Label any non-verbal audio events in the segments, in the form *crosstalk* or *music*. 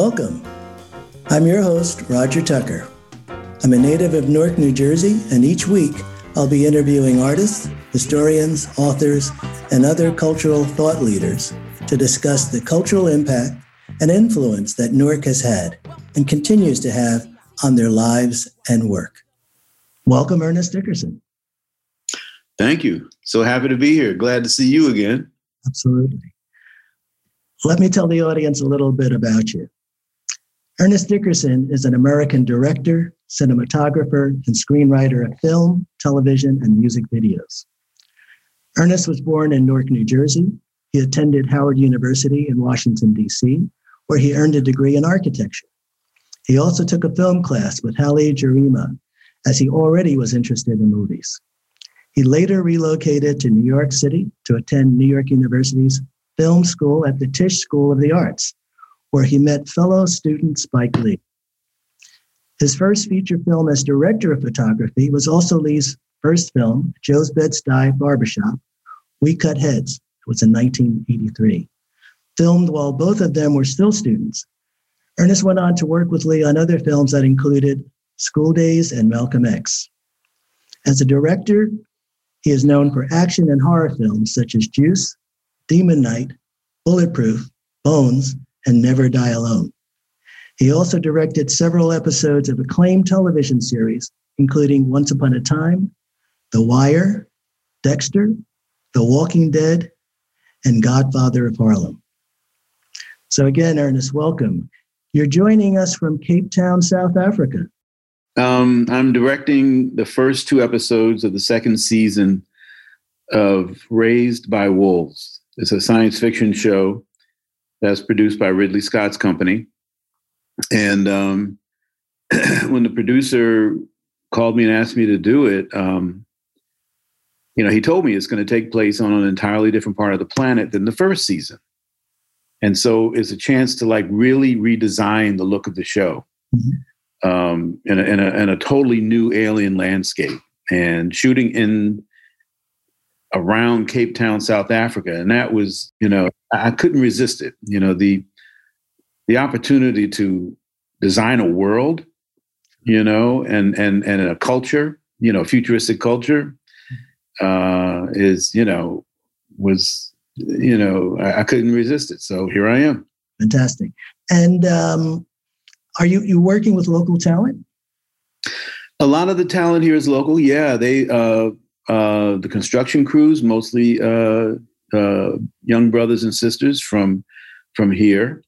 Welcome. I'm your host, Roger Tucker. I'm a native of Newark, New Jersey, and each week I'll be interviewing artists, historians, authors, and other cultural thought leaders to discuss the cultural impact and influence that Newark has had and continues to have on their lives and work. Welcome, Ernest Dickerson. Thank you. So happy to be here. Glad to see you again. Absolutely. Let me tell the audience a little bit about you. Ernest Dickerson is an American director, cinematographer, and screenwriter of film, television, and music videos. Ernest was born in Newark, New Jersey. He attended Howard University in Washington, D.C., where he earned a degree in architecture. He also took a film class with Haile Gerima, as he already was interested in movies. He later relocated to New York City to attend New York University's film school at the Tisch School of the Arts, where he met fellow student Spike Lee. His first feature film as director of photography was also Lee's first film, Joe's Bed-Stuy Barbershop, We Cut Heads. It was in 1983. Filmed while both of them were still students. Ernest went on to work with Lee on other films that included School Days and Malcolm X. As a director, he is known for action and horror films such as Juice, Demon Knight, Bulletproof, Bones, and Never Die Alone. He also directed several episodes of acclaimed television series, including Once Upon a Time, The Wire, Dexter, The Walking Dead, and Godfather of Harlem. So, again, Ernest, welcome. You're joining us from Cape Town, South Africa. Um, I'm directing the first two episodes of the second season of Raised by Wolves. It's a science fiction show that's produced by Ridley Scott's company. And um, *clears throat* when the producer called me and asked me to do it, um, you know, he told me it's going to take place on an entirely different part of the planet than the first season. And so it's a chance to like really redesign the look of the show. Mm-hmm um, in, a, in, a, in a totally new alien landscape and shooting in around Cape Town, South Africa. And that was, you know, I couldn't resist it. You know, the the opportunity to design a world, you know, and and and a culture, you know, futuristic culture, uh, is, you know, was, you know, I, I couldn't resist it. So here I am. Fantastic. And um, are you you working with local talent? A lot of the talent here is local. Yeah, they uh, uh, the construction crews mostly uh, uh, young brothers and sisters from from here.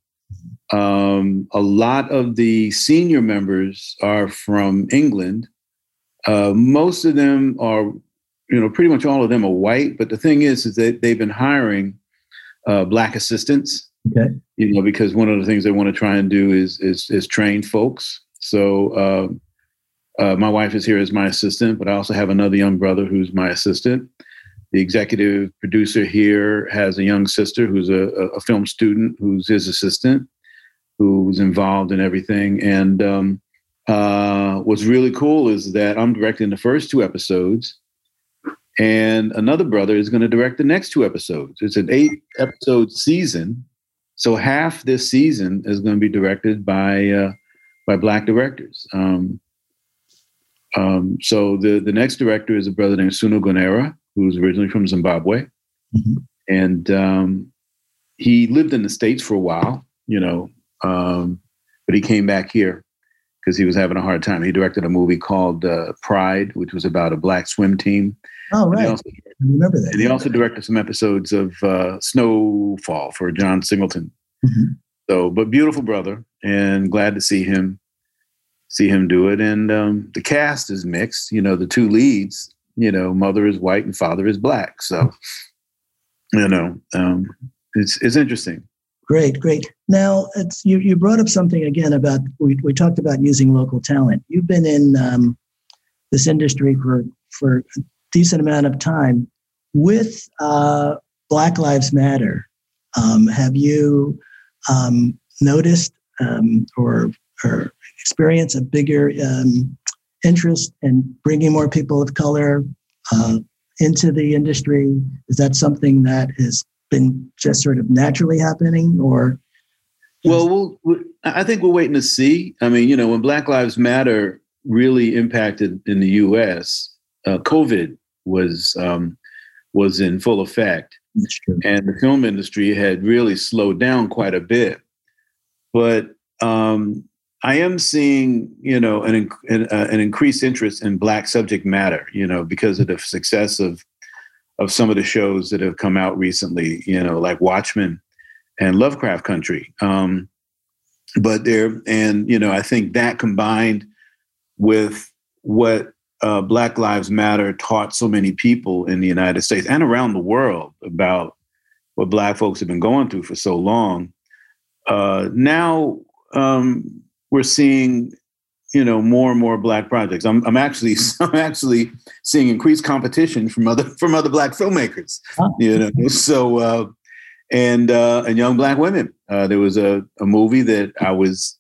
Um, a lot of the senior members are from England. Uh, most of them are, you know, pretty much all of them are white. But the thing is, is that they've been hiring uh, black assistants Okay. You know, because one of the things they want to try and do is is, is train folks. So uh, my wife is here as my assistant, but I also have another young brother who's my assistant. The executive producer here has a young sister who's a, a film student who's his assistant, who's involved in everything. And um, uh, what's really cool is that I'm directing the first two episodes, and another brother is going to direct the next two episodes. It's an eight episode season so half this season is going to be directed by uh, by black directors. Um, um, so the the next director is a brother named Sunu Gonera, who's originally from Zimbabwe, mm-hmm. and um, he lived in the states for a while, you know, um, but he came back here because he was having a hard time. He directed a movie called uh, Pride, which was about a black swim team. Oh, right. Also, I remember that. And he also directed some episodes of uh, Snowfall for John Singleton. Mm-hmm. So, but beautiful brother, and glad to see him see him do it. And um, the cast is mixed. You know, the two leads. You know, mother is white and father is black. So, you know, um, it's it's interesting. Great, great. Now, it's, you you brought up something again about we we talked about using local talent. You've been in um, this industry for for a decent amount of time with uh, Black Lives Matter. Um, have you um, noticed um, or, or experience a bigger um, interest in bringing more people of color uh, into the industry? Is that something that has been just sort of naturally happening, or Well, we'll, I think we're waiting to see. I mean, you know, when Black Lives Matter really impacted in the U.S., uh, COVID was um, was in full effect, and the film industry had really slowed down quite a bit. But um, I am seeing, you know, an an, uh, an increased interest in Black subject matter, you know, because of the success of of some of the shows that have come out recently, you know, like Watchmen and Lovecraft Country. Um, but there, and you know, I think that combined with what uh, Black Lives Matter taught so many people in the United States and around the world about what Black folks have been going through for so long. Uh, now um, we're seeing, you know, more and more Black projects. I'm, I'm actually, *laughs* I'm actually seeing increased competition from other *laughs* from other Black filmmakers. You know, so uh, and uh, and young Black women. Uh, there was a, a movie that I was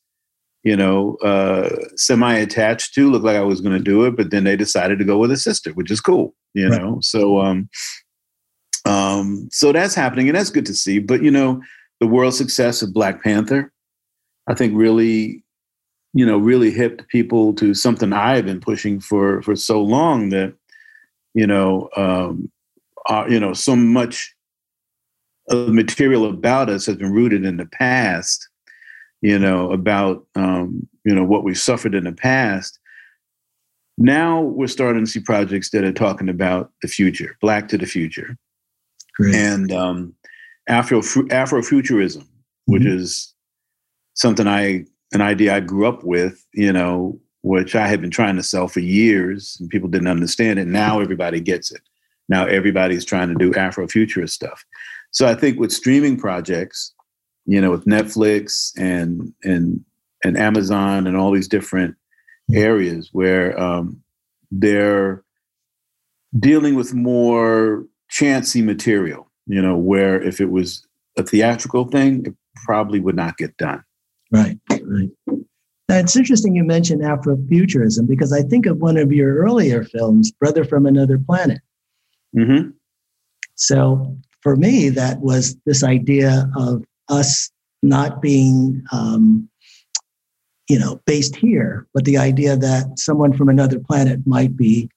you know, uh, semi attached to, looked like I was going to do it, but then they decided to go with a sister, which is cool, you right. know. So, um, um, so that's happening, and that's good to see. But you know, the world success of Black Panther, I think, really, you know, really hipped people to something I've been pushing for for so long that, you know, um, uh, you know, so much of the material about us has been rooted in the past you know, about um, you know what we've suffered in the past. Now we're starting to see projects that are talking about the future, Black to the future, Great. and um, Afro Afrofuturism, mm-hmm. which is something I an idea I grew up with, you know, which I had been trying to sell for years, and people didn't understand it. Now everybody gets it. Now everybody's trying to do Afrofuturist stuff. So I think with streaming projects, you know, with Netflix and and and Amazon and all these different areas where um, they're dealing with more chancy material. You know, where if it was a theatrical thing, it probably would not get done. Right, right. Now, it's interesting you mentioned Afrofuturism because I think of one of your earlier films, Brother from Another Planet. Mm-hmm. So for me, that was this idea of us not being um, you know based here but the idea that someone from another planet might be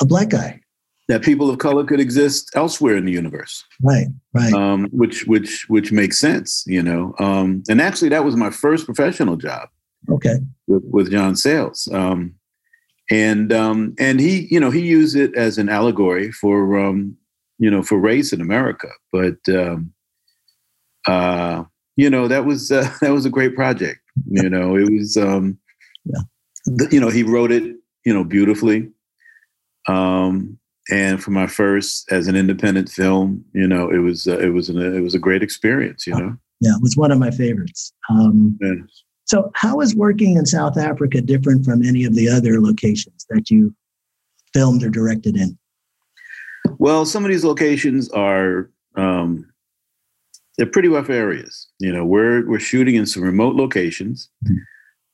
a black guy that people of color could exist elsewhere in the universe. Right right. Um, which which which makes sense you know? Um, and actually that was my first professional job. Okay. With, with john sayles. Um, and um, and he you know he used it as an allegory for um, you know for race in america. But um, uh, you know that was uh, *laughs* that was a great project. You *laughs* know, it was um, yeah. the, you know he wrote it you know beautifully. Um, and for my first as an independent film, you know, it was uh, it was an, it was a great experience. You know, yeah, it was one of my favorites. Um, yeah. So, how is working in South Africa different from any of the other locations that you filmed or directed in? Well, some of these locations are um, they're pretty rough areas. You know, we're we're shooting in some remote locations. Mm-hmm.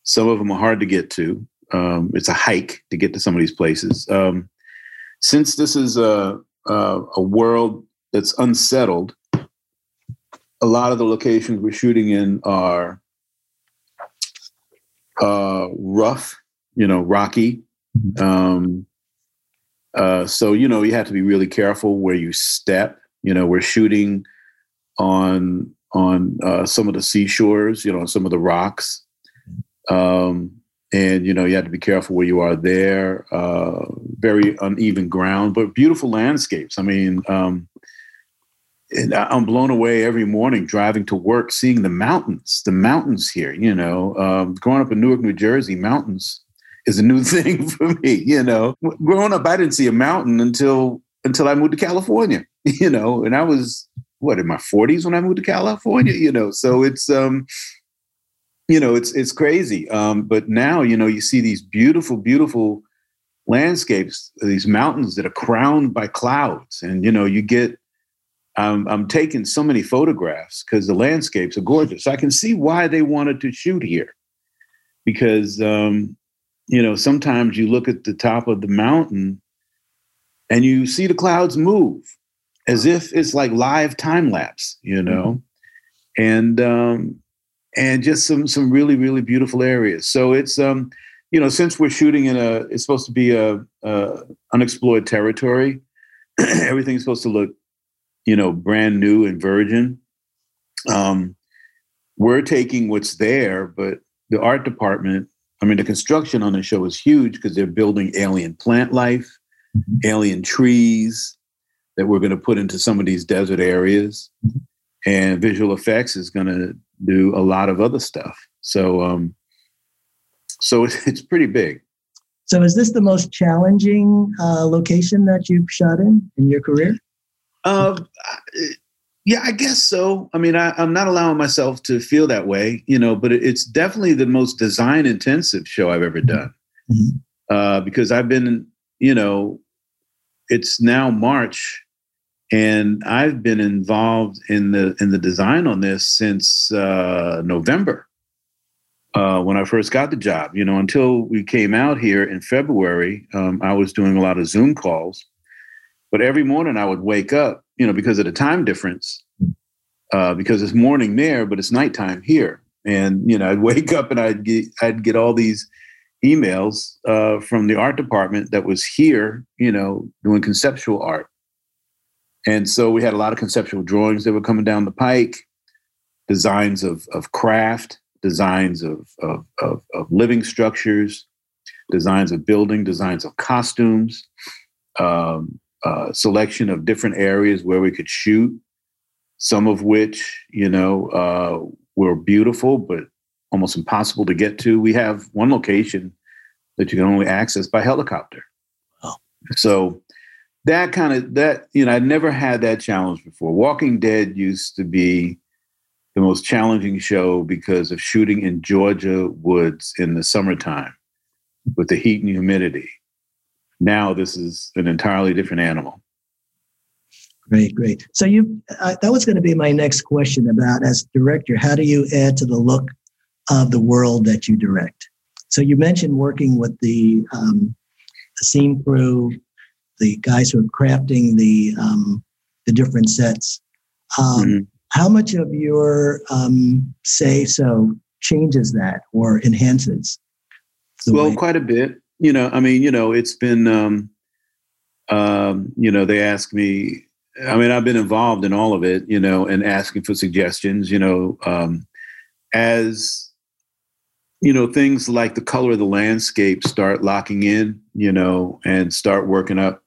Some of them are hard to get to. Um, it's a hike to get to some of these places. Um, since this is a, a, a world that's unsettled, a lot of the locations we're shooting in are uh, rough, you know, rocky. Mm-hmm. Um, uh, so you know you have to be really careful where you step. You know, we're shooting on on uh, some of the seashores, you know, some of the rocks. Um, and you know, you have to be careful where you are there. Uh, very uneven ground, but beautiful landscapes. I mean, um, I'm blown away every morning driving to work, seeing the mountains. The mountains here, you know, um, growing up in Newark, New Jersey, mountains is a new *laughs* thing for me. You know, growing up, I didn't see a mountain until until I moved to California. *laughs* You know, and I was what in my 40s when I moved to California, you know. So it's um you know, it's it's crazy. Um but now, you know, you see these beautiful beautiful landscapes, these mountains that are crowned by clouds and you know, you get um, I'm taking so many photographs because the landscapes are gorgeous. So I can see why they wanted to shoot here because um you know, sometimes you look at the top of the mountain and you see the clouds move as if it's like live time lapse, you know. and um, and just some some really really beautiful areas. So it's um, you know since we're shooting in a it's supposed to be a, a unexplored territory, *clears throat* everything's supposed to look you know brand new and virgin. Um, we're taking what's there, but the art department. I mean, the construction on the show is huge because they're building alien plant life, mm-hmm. alien trees that we're going to put into some of these desert areas. Mm-hmm. And visual effects is going to do a lot of other stuff. So, um, so it's, it's pretty big. So, is this the most challenging uh, location that you've shot in in your career? Uh, yeah, I guess so. I mean, I, am not allowing myself to feel that way, you know, but it's definitely the most design intensive show I've ever done mm-hmm. uh, because I've been, you know, it's now March and I've been involved in the in the design on this since uh, November uh, when I first got the job. You know, until we came out here in February, um, I was doing a lot of Zoom calls. But every morning I would wake up, you know, because of the time difference, uh, because it's morning there, but it's nighttime here. And you know, I'd wake up and I'd get I'd get all these emails uh, from the art department that was here, you know, doing conceptual art and so we had a lot of conceptual drawings that were coming down the pike, designs of, of craft, designs of, of, of, of living structures, designs of building, designs of costumes, um, uh, selection of different areas where we could shoot, some of which, you know, uh, were beautiful, but almost impossible to get to. We have one location that you can only access by helicopter. Oh. So that kind of that you know i never had that challenge before. Walking dead used to be the most challenging show because of shooting in georgia woods in the summertime with the heat and humidity. Now this is an entirely different animal. Great great. So you uh, that was going to be my next question about as director how do you add to the look of the world that you direct? So you mentioned working with the um, scene crew the guys who are crafting the um, the different sets. Um, mm-hmm. How much of your um, say so changes that or enhances? Well, way? quite a bit. You know, I mean, you know, it's been, um, um, you know, they ask me. I mean, I've been involved in all of it, you know, and asking for suggestions. You know, um, as you know, things like the color of the landscape start locking in, you know, and start working up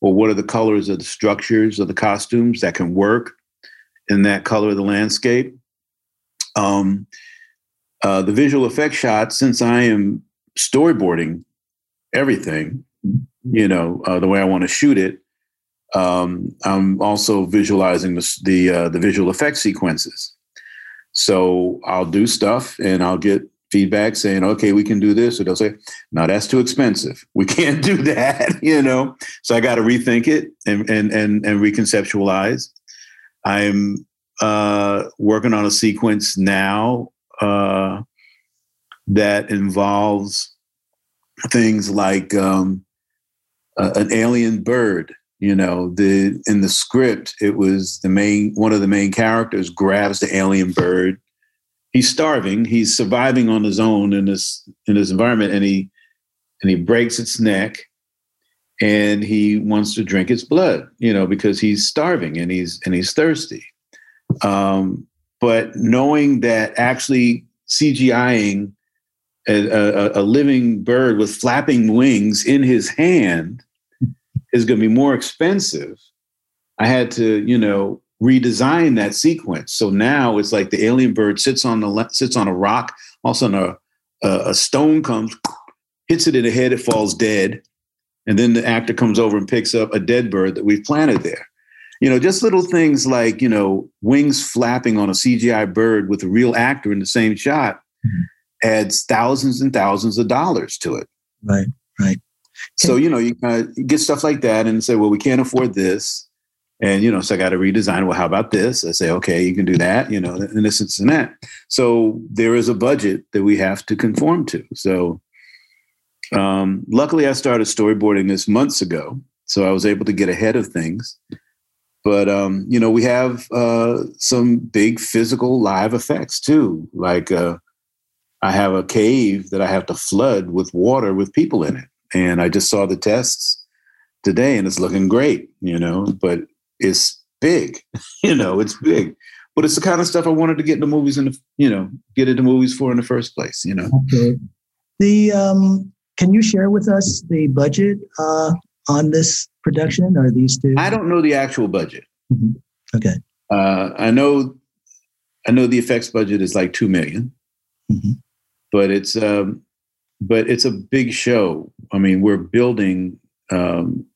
or what are the colors of the structures of the costumes that can work in that color of the landscape. Um, uh, the visual effect shots, since I am storyboarding everything, you know, uh, the way I want to shoot it, um, I'm also visualizing the the, uh, the visual effect sequences. So I'll do stuff and I'll get feedback saying, okay, we can do this. Or they'll say, no, that's too expensive. *laughs* We can't do that, *laughs* you know? So I got to rethink it and, and, and, and reconceptualize. I'm uh, working on a sequence now uh, that involves things like um, uh, an alien bird. You know, the in the script, it was the main one of the main characters grabs the alien bird he's starving. He's surviving on his own in this in this environment, and he and he breaks its neck, and he wants to drink its blood. You know, because he's starving and he's and he's thirsty. Um, but knowing that actually CGIing a, a, a living bird with flapping wings in his hand is going to be more expensive. I had to, you know, redesign that sequence. So now it's like the alien bird sits on the sits on a rock. All of a sudden, a, a, a stone comes, hits it in the head, it falls dead, and then the actor comes over and picks up a dead bird that we've planted there. You know, just little things like you know wings flapping on a CGI bird with a real actor in the same shot mm-hmm. adds thousands and thousands of dollars to it. Right, right. So you know you kind of get stuff like that and say, well, we can't afford this and, you know, so I got to redesign. Well, how about this? I say, okay, you can do that, you know, and this, this and that. So there is a budget that we have to conform to. So um, luckily, I started storyboarding this months ago. So I was able to get ahead of things. but um, you know, we have uh, some big physical live effects too. Like uh, I have a cave that I have to flood with water with people in it, and I just saw the tests today, and it's looking great. You know, but it's big. *laughs* you know, it's big. But it's the kind of stuff I wanted to get into movies and you know get into movies for in the first place. You know. Okay. The um, can you share with us the budget uh, on this production? Are these two? I don't know the actual budget. Mm-hmm. Okay. Uh, I know, I know the effects budget is like two million, mm-hmm. but it's um, but it's a big show. I mean, we're building. Um,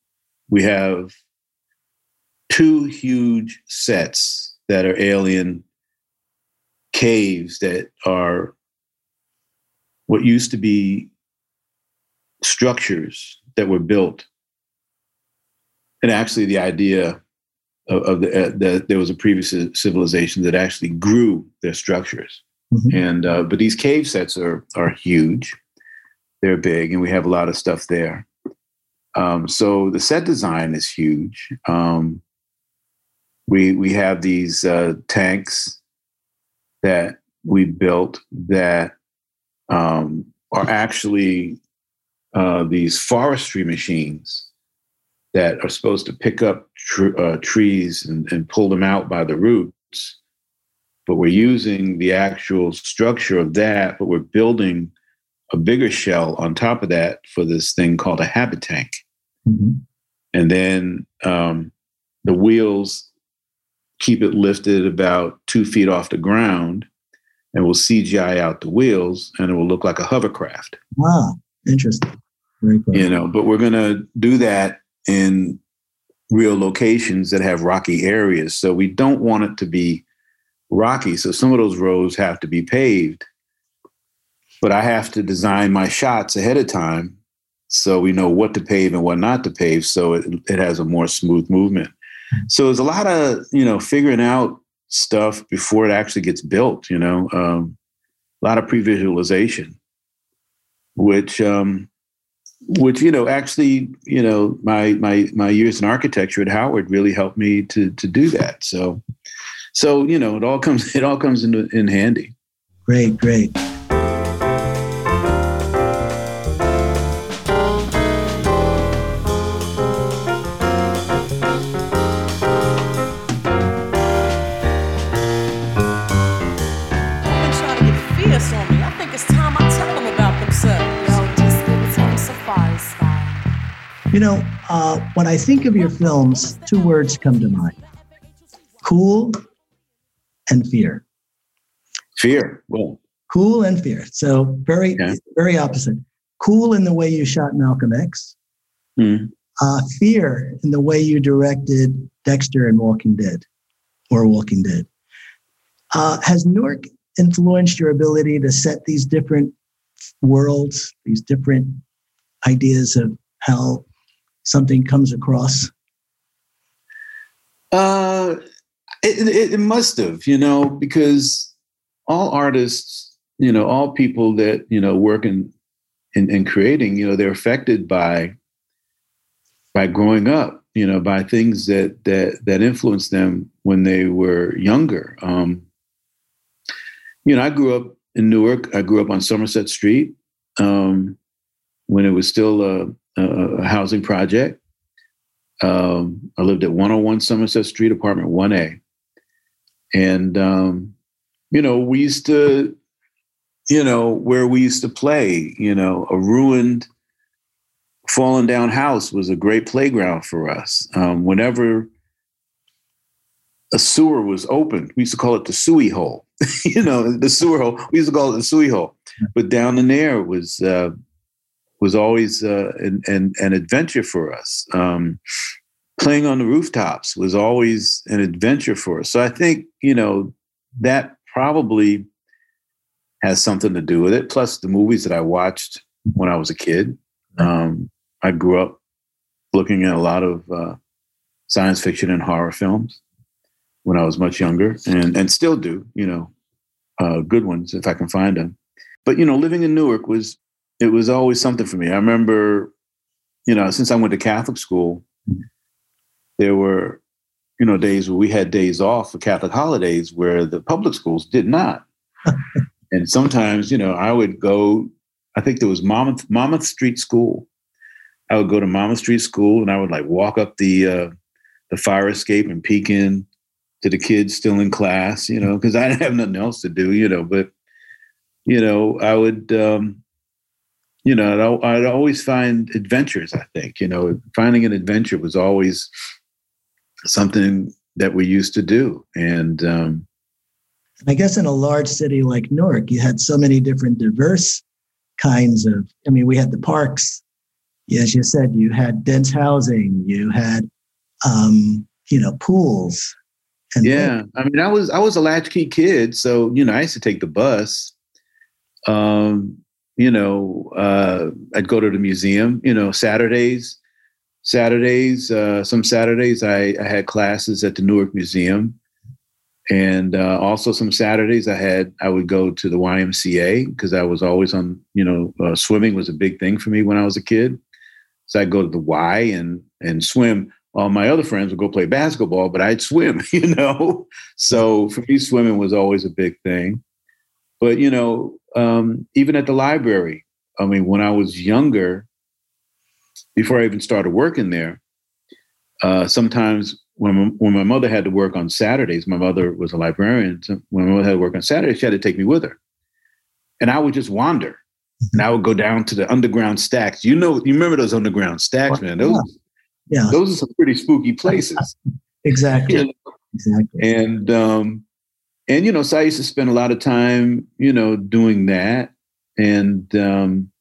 we have two huge sets that are alien caves that are what used to be structures that were built. And actually, the idea of, of the, uh, that there was a previous civilization that actually grew their structures. Mm-hmm. And uh, but these cave sets are are huge. They're big, and we have a lot of stuff there. Um, so the set design is huge. Um, we we have these uh, tanks that we built that um, are actually uh, these forestry machines that are supposed to pick up tr- uh, trees and, and pull them out by the roots. But we're using the actual structure of that, but we're building a bigger shell on top of that for this thing called a Habitank. Mm-hmm. And then um, the wheels keep it lifted about two feet off the ground and we'll CGI out the wheels and it will look like a hovercraft. Wow, interesting. Very cool. You know, but we're going to do that in real locations that have rocky areas. So we don't want it to be rocky. So some of those roads have to be paved. But I have to design my shots ahead of time so we know what to pave and what not to pave so it, it has a more smooth movement. So there's a lot of, you know, figuring out stuff before it actually gets built, you know, um, a lot of pre-visualization, which um, which you know actually you know my my my years in architecture at Howard really helped me to to do that. So so you know it all comes *laughs* it all comes in in handy. Great, great. You know, uh, when I think of your films, two words come to mind cool and fear. Fear. Well, cool and fear. So very, okay. very opposite. Cool in the way you shot Malcolm X. Mm. Uh, fear in the way you directed Dexter and Walking Dead or Walking Dead. Uh, has Newark influenced your ability to set these different worlds, these different ideas of how something comes across? Uh, it, it, must have, you know, because all artists, you know, all people that you know work in, in in creating, you know, they're affected by by growing up, you know, by things that that that influenced them when they were younger. Um, you know, I grew up in Newark. I grew up on Somerset Street um, when it was still a, a housing project. Um, I lived at 101 Somerset Street, apartment 1A. And, um, you know, we used to, you know, where we used to play, you know, a ruined, fallen down house was a great playground for us. Um, whenever a sewer was opened, we used to call it the suey hole, *laughs* you know, the sewer hole. We used to call it the suey hole. But down in there was, uh, was always uh, an, an, an, adventure for us. Um, playing on the rooftops was always an adventure for us. So I think, you know, that probably has something to do with it. Plus the movies that I watched when I was a kid. Um, I grew up looking at a lot of uh, science fiction and horror films when I was much younger and, and still do, you know, uh, good ones if I can find them. But, you know, living in Newark was it was always something for me. I remember, you know, since I went to Catholic school, there were you know, days where we had days off for Catholic holidays where the public schools did not. *laughs* and sometimes, you know, I would go, I think there was Monmouth, Monmouth Street School. I would go to Monmouth Street School and I would like walk up the uh, the fire escape and peek in to the kids still in class, you know, because I didn't have nothing else to do, you know. But you know, I would, um, you know, I'd, I'd always find adventures. I think, you know, finding an adventure was always something that we used to do, and um, I guess in a large city like Newark, you had so many different diverse kinds of. I mean, we had the parks. As you said, you had dense housing. You had, um, you know, pools. yeah, I mean, I was I was a latchkey kid, so you know, I used to take the bus. Um, you know, uh, I'd go to the museum. You know, Saturdays. Saturdays, uh, some Saturdays, I, I had classes at the Newark Museum and uh, also some Saturdays I had I would go to the YMCA because I was always on you know uh, swimming was a big thing for me when I was a kid, so I'd go to the Y and and swim. All my other friends would go play basketball, but I'd swim, *laughs* you know. So for me, swimming was always a big thing. But you know, um, even at the library, I mean, when I was younger, before I even started working there, uh, sometimes when when my mother had to work on Saturdays, my mother was a librarian. So when my mother had to work on Saturdays, she had to take me with her, and I would just wander, and I would go down to the underground stacks. You know, you remember those underground stacks, man? Those, yeah, yeah. those are some pretty spooky *laughs* places. exactly, you know? exactly. And um, and you know, so I used to spend a lot of time, you know, doing that, and um,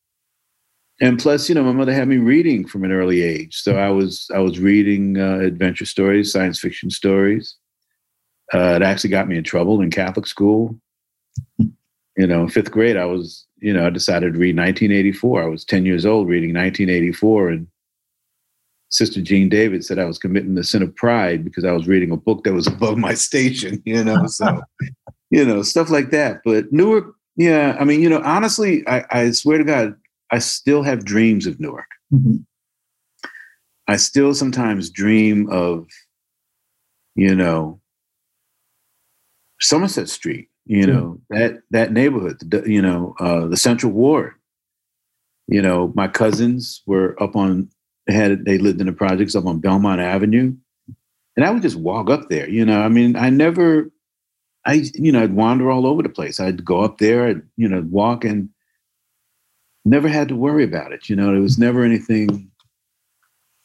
and plus you know my mother had me reading from an early age. So i was i was reading uh, adventure stories science fiction stories. Uh, it actually got me in trouble in catholic school. You know fifth grade i was you know i decided to read 1984 i was 10 years old reading 1984 and sister jean david said i was committing the sin of pride because i was reading a book that was *laughs* above my station you know so you know stuff like that but newark yeah i mean you know honestly i, I swear to god I still have dreams of Newark. Mm-hmm. I still sometimes dream of, you know, Somerset Street, you know, that that neighborhood, you know, uh, the Central Ward. You know, my cousins were up on had they lived in the projects up on Belmont Avenue. And I would just walk up there, you know. I mean, I never I, you know, I'd wander all over the place. I'd go up there, I'd, you know, walk and never had to worry about it. You know, it was never anything,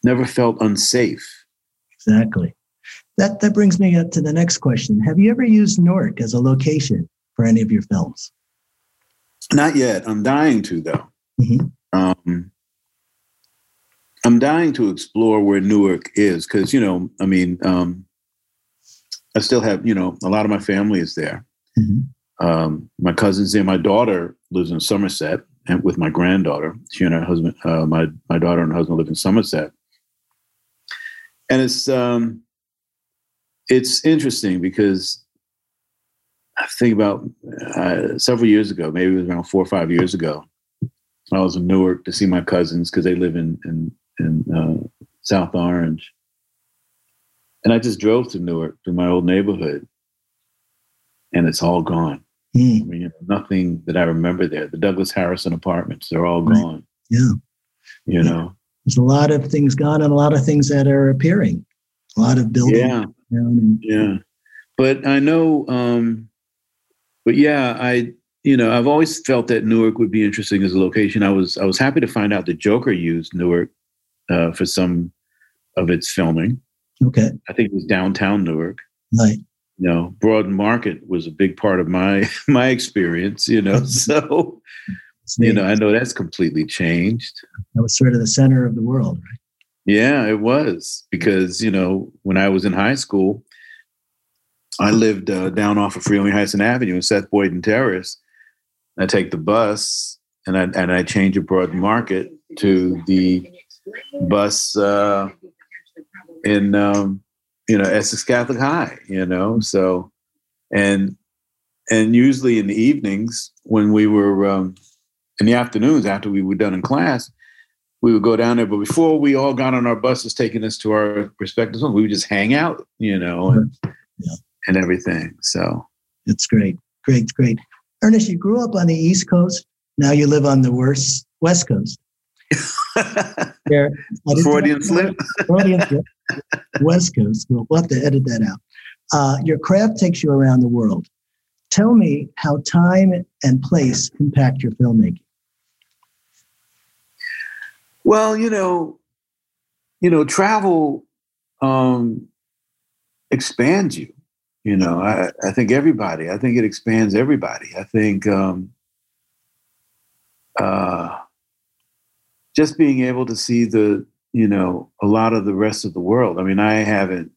never felt unsafe. Exactly. That that brings me up to the next question. Have you ever used Newark as a location for any of your films? Not yet. I'm dying to though. Mm-hmm. Um, I'm dying to explore where Newark is because you know, I mean, um, I still have you know a lot of my family is there. Mm-hmm. Um, my cousins there. My daughter lives in Somerset, and with my granddaughter. She and her husband, uh, my my daughter and her husband live in Somerset, and it's um, it's interesting because I think about uh, several years ago, maybe it was around four or five years ago. I was in Newark to see my cousins because they live in in in uh, South Orange, and I just drove to Newark to my old neighborhood, and it's all gone. Mm. I mean, you know, nothing that I remember there. The Douglass Harrison apartments, they're all right. gone. Yeah. You know, there's a lot of things gone and a lot of things that are appearing. A lot of buildings. Yeah. And- yeah. But I know, um, but yeah, I, you know, I've always felt that Newark would be interesting as a location. I was, I was happy to find out that Joker used Newark uh, for some of its filming. Okay. I think it was downtown Newark. Right you know, broad market was a big part of my *laughs* my experience, you know. So, you know, I know that's completely changed. That was sort of the center of the world, right? Yeah, it was because you know when I was in high school, I lived uh, down off of Frelinghuysen Avenue in Seth Boyden Terrace. I take the bus and I and I change a Broad Market to the bus uh, in um, you know Essex Catholic High, you know. So, and and usually in the evenings when we were um, in the afternoons after we were done in class, we would go down there. But before we all got on our buses taking us to our respective homes, we would just hang out, you know, and, yeah. and everything. So it's great. Great, great. Ernest, you grew up on the East Coast. Now you live on the worst West Coast. *laughs* there, Freudian slip. Freudian slip. West Coast. We'll, have to edit that out. Uh, your craft takes you around the world. Tell me how time and place impact your filmmaking. Well, you know, you know, travel um, expands you. You know, I, I think everybody. I think it expands everybody. I think um, uh, just being able to see the, you know, a lot of the rest of the world. I mean, I haven't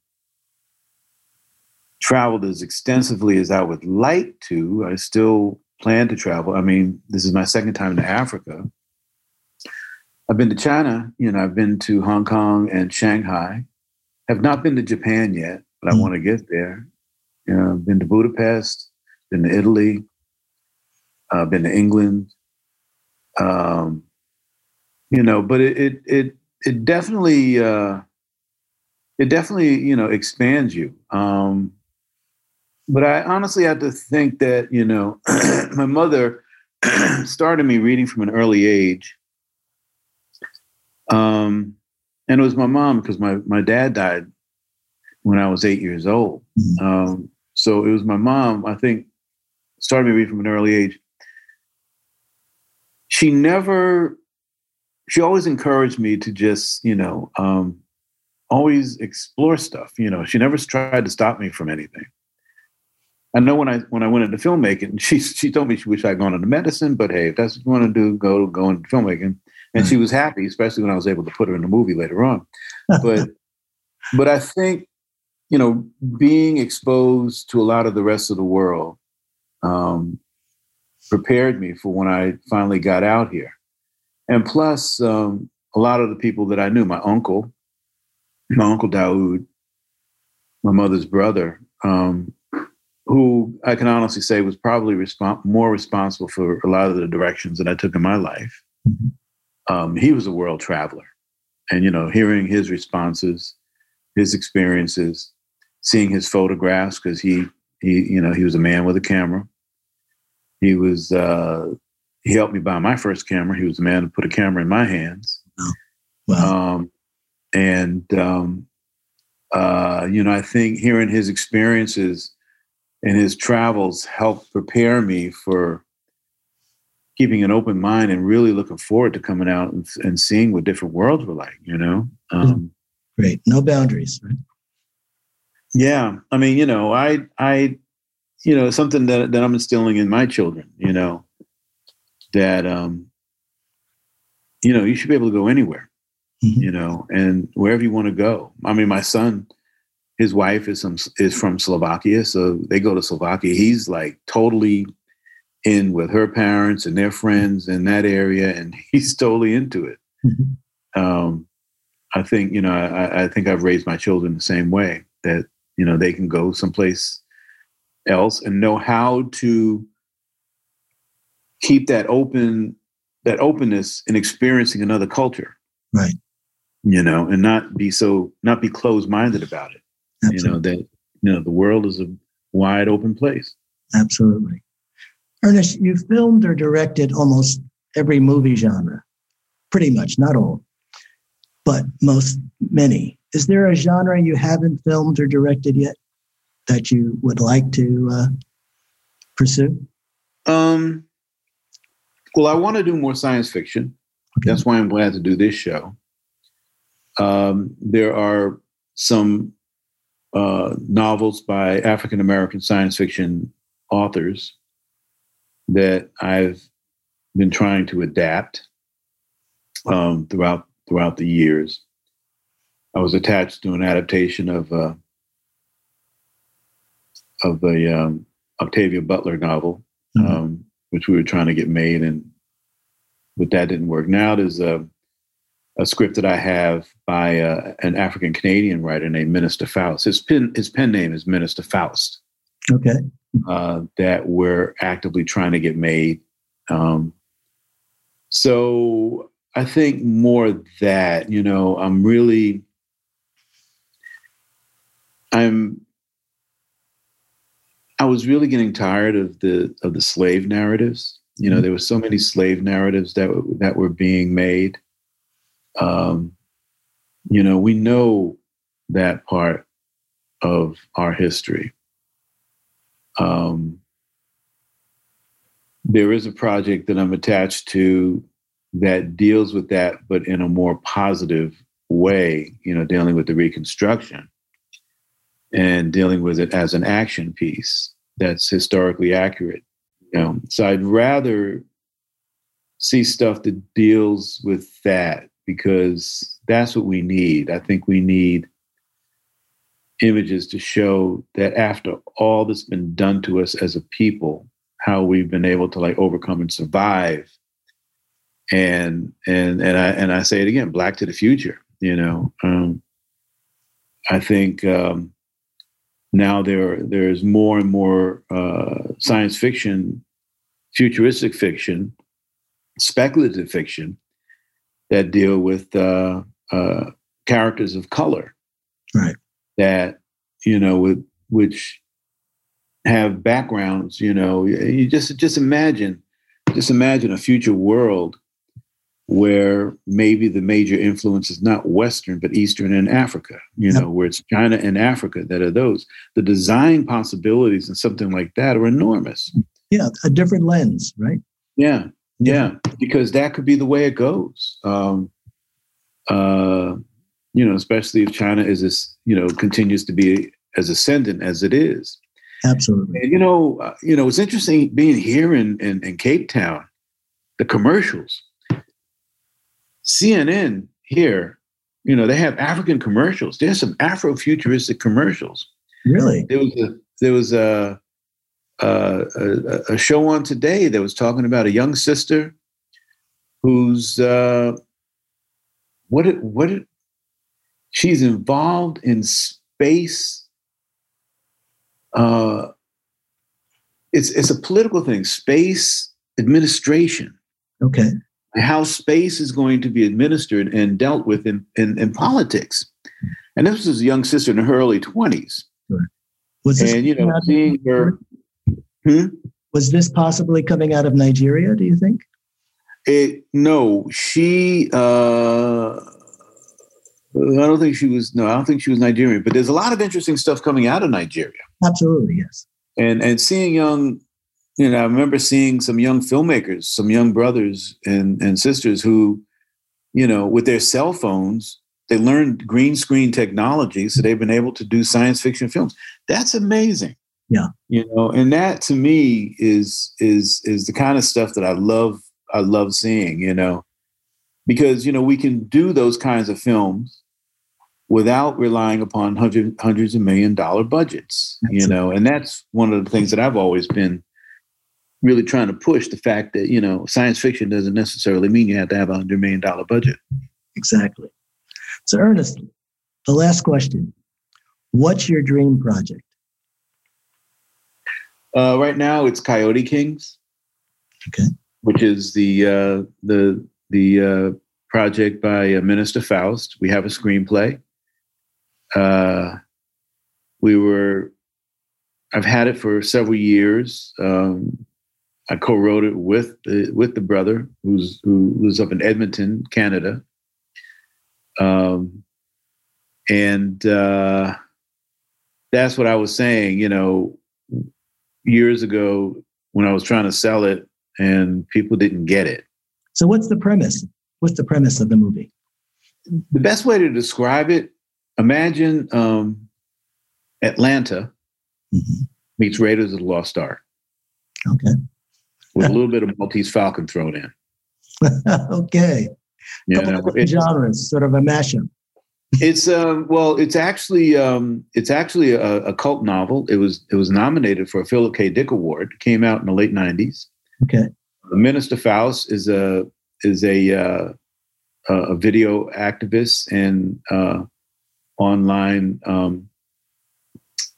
traveled as extensively as I would like to. I still plan to travel. I mean, this is my second time to Africa. I've been to China, you know, I've been to Hong Kong and Shanghai. Have not been to Japan yet, but I mm. want to get there. You know, I've been to Budapest, been to Italy, uh, been to England. Um, you know, but it it it, it definitely uh, it definitely you know expands you. Um, but I honestly have to think that you know *clears throat* my mother *clears throat* started me reading from an early age. Um, and it was my mom because my my dad died when I was eight years old. Mm-hmm. Um, so it was my mom. I think started me reading from an early age. She never. She always encouraged me to just you know um, always explore stuff. You know, she never tried to stop me from anything. I know when I when I went into filmmaking, *laughs* she she told me she wished I'd gone into medicine, but hey, if that's what you want to do, go go into filmmaking. And she was happy, especially when I was able to put her in the movie later on. But *laughs* but I think you know being exposed to a lot of the rest of the world um, prepared me for when I finally got out here. And plus, um, a lot of the people that I knew, my uncle, my uncle Daoud, my mother's brother, um, who I can honestly say was probably respons- more responsible for a lot of the directions that I took in my life. Mm-hmm. Um, he was a world traveler, and you know, hearing his responses, his experiences, seeing his photographs because he he you know he was a man with a camera. He was uh, he helped me buy my first camera. He was the man to put a camera in my hands. Oh, wow. Um, and um, uh, you know, I think hearing his experiences and his travels helped prepare me for keeping an open mind and really looking forward to coming out and, and seeing what different worlds were like you know um, great no boundaries right yeah i mean you know i i you know something that, that i'm instilling in my children you know that um you know you should be able to go anywhere mm-hmm. you know and wherever you want to go i mean my son his wife is some is from Slovakia, so they go to Slovakia. He's like totally in with her parents and their friends in that area, and *laughs* he's totally into it. Mm-hmm. Um, I think you know I, I, think I've raised my children the same way that you know they can go someplace else and know how to keep that open that openness in experiencing another culture right you know and not be so not be closed minded about it Absolutely. You know that you know the world is a wide open place. Absolutely, Ernest. You filmed or directed almost every movie genre, pretty much, not all, but most many. Is there a genre you haven't filmed or directed yet that you would like to uh, pursue? Um, well, I want to do more science fiction. That's why I'm glad to do this show. Um, there are some uh, novels by African American science fiction authors that I've been trying to adapt um, throughout throughout the years. I was attached to an adaptation of uh, of the um, Octavia Butler novel, mm-hmm. um, which we were trying to get made, and but that didn't work. Now there's a a script that I have by uh, an African Canadian writer named Minister Faust. His pen his pen name is Minister Faust. Okay. Uh, that we're actively trying to get made. Um, so I think more that you know I'm really I'm I was really getting tired of the of the slave narratives. You know, there were so many slave narratives that that were being made. Um, you know, we know that part of our history. Um, there is a project that I'm attached to that deals with that, but in a more positive way, you know, dealing with the Reconstruction and dealing with it as an action piece that's historically accurate. You know, so I'd rather see stuff that deals with that because that's what we need. I think we need images to show that after all that's been done to us as a people, how we've been able to like overcome and survive. And and and I and I say it again, black to the future. You know, um, I think um, now there there's more and more uh, science fiction, futuristic fiction, speculative fiction that deal with uh, uh, characters of color, right? That you know, with which have backgrounds. You know, you just just imagine, just imagine a future world where maybe the major influence is not Western, but Eastern and Africa, you know, where it's China and Africa that are those. The design possibilities and something like that are enormous. Yeah, a different lens, right? Yeah, yeah, because that could be the way it goes. Um, uh, you know, especially if China is this, you know, continues to be as ascendant as it is. Absolutely. And, you know, uh, you know, it's interesting being here in, in, in Cape Town. The commercials CNN here, you know, they have African commercials. There's some Afro-futuristic commercials. Really? There was a there was a a, a, a show on today that was talking about a young sister who's uh, what it, what it, she's involved in space. Uh, it's it's a political thing, space administration. Okay how space is going to be administered and dealt with in, in, in politics. And this was a young sister in her early 20s. Was this and, you know, seeing her. Hmm? Was this possibly coming out of Nigeria, do you think? It, no, she, uh, I don't think she was, no, I don't think she was Nigerian, but there's a lot of interesting stuff coming out of Nigeria. Absolutely, yes. And, and seeing young you know, I remember seeing some young filmmakers, some young brothers and, and sisters who, you know, with their cell phones, they learned green screen technology, so they've been able to do science fiction films. That's amazing. Yeah. You know, and that to me is is is the kind of stuff that I love I love seeing, you know. Because, you know, we can do those kinds of films without relying upon hundred, hundreds of million dollar budgets, Absolutely. you know, and that's one of the things that I've always been really trying to push the fact that you know science fiction doesn't necessarily mean you have to have a hundred million dollar budget. Exactly. So, Ernest, the last question: What's your dream project? Uh, right now, it's Coyote Kings. Okay. Which is the uh, the the uh, project by uh, Minister Faust. We have a screenplay. Uh, we were I've had it for several years. Um, I co-wrote it with the, with the brother who's who was up in Edmonton, Canada. Um, and uh, that's what I was saying. You know, years ago when I was trying to sell it, and people didn't get it. So, what's the premise? What's the premise of the movie? The best way to describe it: imagine um, Atlanta mm-hmm. meets Raiders of the Lost Ark. Okay with a *laughs* little bit of Maltese Falcon thrown in. *laughs* okay. Yeah, Couple of genres, sort of a mashup. It's um, well, it's actually um, it's actually a, a, cult novel. It was it was nominated for a Philip K. Dick Award. It came out in the late '90s. Okay. The Minister Faust is a is a uh, a video activist and uh, online um,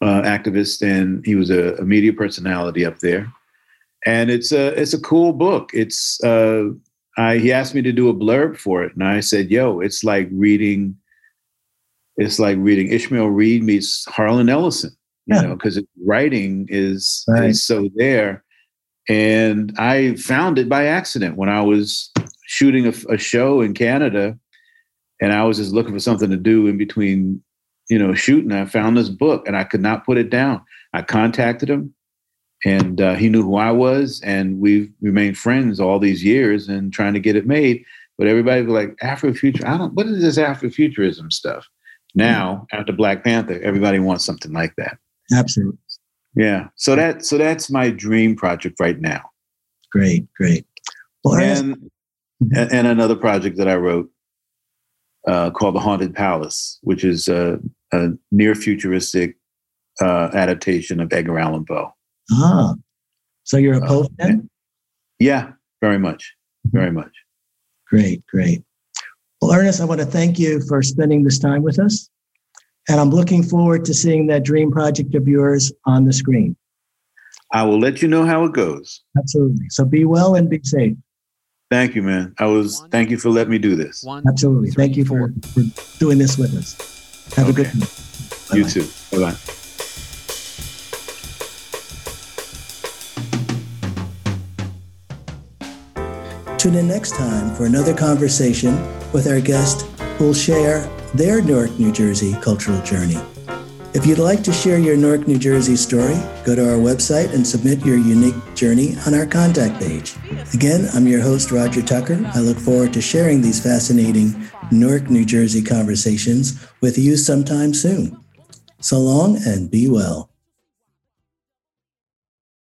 uh, activist, and he was a, a media personality up there and it's a it's a cool book. It's uh, I he asked me to do a blurb for it, and I said, "Yo, it's like reading, it's like reading Ishmael Reed meets Harlan Ellison, you Yeah. know, because writing is Right. is so there." And I found it by accident when I was shooting a, a show in Canada, and I was just looking for something to do in between, you know, shooting. I found this book, and I could not put it down. I contacted him, and uh, he knew who I was, and we've remained friends all these years and trying to get it made. But everybody was like Afrofuture. I don't. What is this Afrofuturism stuff? Now after Black Panther, everybody wants something like that. Absolutely. Yeah. So that so that's my dream project right now, Great, great. Well, and and and another project that I wrote uh, called The Haunted Palace, which is a, a near futuristic uh, adaptation of Edgar Allan Poe. Ah, so you're a Uh, Poe fan? Yeah, very much, very much. Great, great. Well, Ernest, I want to thank you for spending this time with us. And I'm looking forward to seeing that dream project of yours on the screen. I will let you know how it goes. Absolutely. So be well and be safe. Thank you, man. I was. Thank you for letting me do this. One, Absolutely. three, Thank you for, for doing this with us. Have a good Okay. one. You Bye-bye. too. Bye bye. Tune in next time for another conversation with our guest who will share their Newark, New Jersey cultural journey. If you'd like to share your Newark, New Jersey story, go to our website and submit your unique journey on our contact page. Again, I'm your host, Roger Tucker. I look forward to sharing these fascinating Newark, New Jersey conversations with you sometime soon. So long and be well.